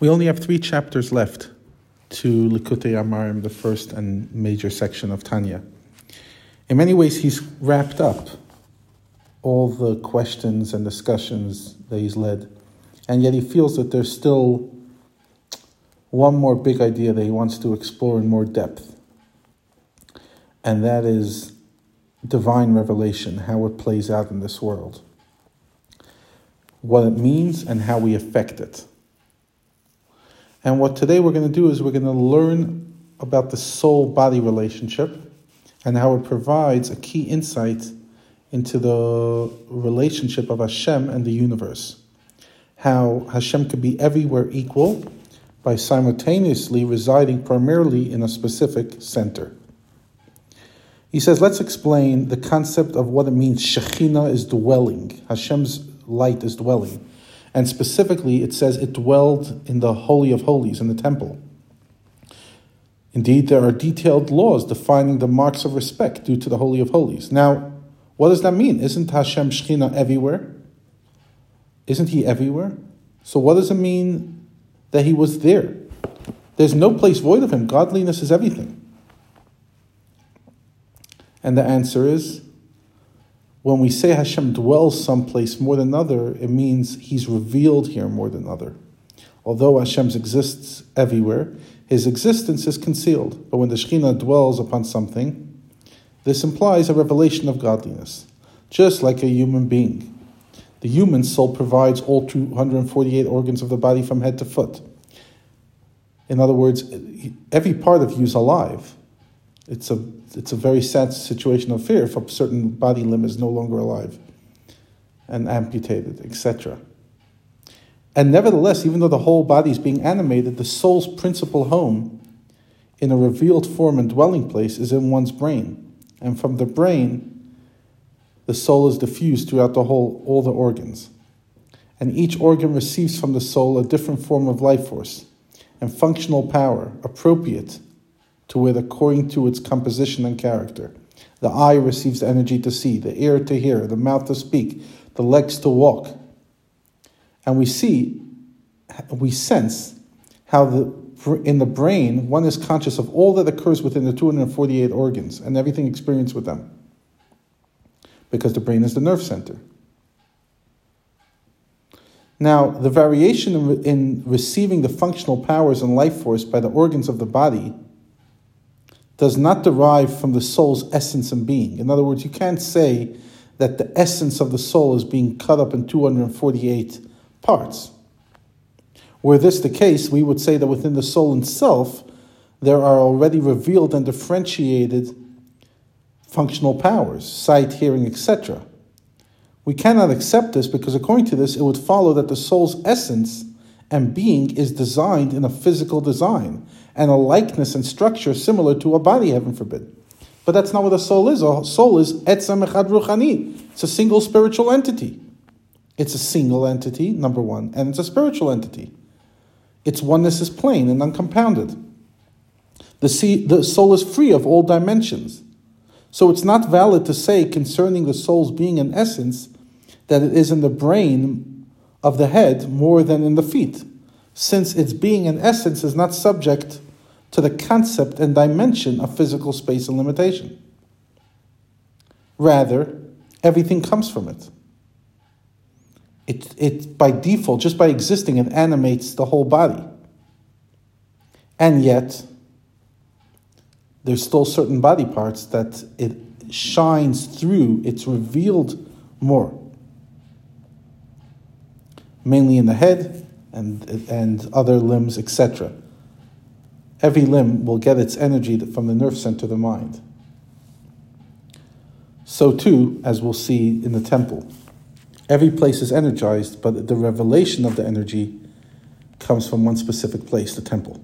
We only have three chapters left to Likutei Amarim, the first and major section of Tanya. In many ways, he's wrapped up all the questions and discussions that he's led, and yet he feels that there's still one more big idea that he wants to explore in more depth, and that is divine revelation, how it plays out in this world, what it means, and how we affect it. And what today we're going to do is we're going to learn about the soul body relationship and how it provides a key insight into the relationship of Hashem and the universe. How Hashem could be everywhere equal by simultaneously residing primarily in a specific center. He says, let's explain the concept of what it means Shekhinah is dwelling, Hashem's light is dwelling. And specifically, it says it dwelled in the Holy of Holies, in the temple. Indeed, there are detailed laws defining the marks of respect due to the Holy of Holies. Now, what does that mean? Isn't Hashem Shekhinah everywhere? Isn't He everywhere? So, what does it mean that He was there? There's no place void of Him. Godliness is everything. And the answer is when we say Hashem dwells someplace more than other, it means He's revealed here more than other. Although Hashem exists everywhere, His existence is concealed. But when the Shekhinah dwells upon something, this implies a revelation of godliness, just like a human being. The human soul provides all 248 organs of the body from head to foot. In other words, every part of you is alive. It's a, it's a very sad situation of fear if a certain body limb is no longer alive and amputated, etc. And nevertheless, even though the whole body is being animated, the soul's principal home in a revealed form and dwelling place is in one's brain. And from the brain, the soul is diffused throughout the whole, all the organs. And each organ receives from the soul a different form of life force and functional power appropriate to it according to its composition and character. The eye receives energy to see, the ear to hear, the mouth to speak, the legs to walk. And we see, we sense how the in the brain one is conscious of all that occurs within the 248 organs and everything experienced with them. Because the brain is the nerve center. Now, the variation in receiving the functional powers and life force by the organs of the body does not derive from the soul's essence and being. In other words, you can't say that the essence of the soul is being cut up in 248 parts. Were this the case, we would say that within the soul itself, there are already revealed and differentiated functional powers, sight, hearing, etc. We cannot accept this because, according to this, it would follow that the soul's essence and being is designed in a physical design and a likeness and structure similar to a body, heaven forbid. But that's not what a soul is. A soul is etzem echad ruchani. It's a single spiritual entity. It's a single entity, number one, and it's a spiritual entity. Its oneness is plain and uncompounded. The, sea, the soul is free of all dimensions. So it's not valid to say concerning the soul's being and essence that it is in the brain of the head more than in the feet, since its being and essence is not subject to the concept and dimension of physical space and limitation. Rather, everything comes from it. It, it by default, just by existing, it animates the whole body. And yet, there's still certain body parts that it shines through, it's revealed more. Mainly in the head and, and other limbs, etc every limb will get its energy from the nerve center, of the mind. So too, as we'll see in the temple, every place is energized, but the revelation of the energy comes from one specific place, the temple.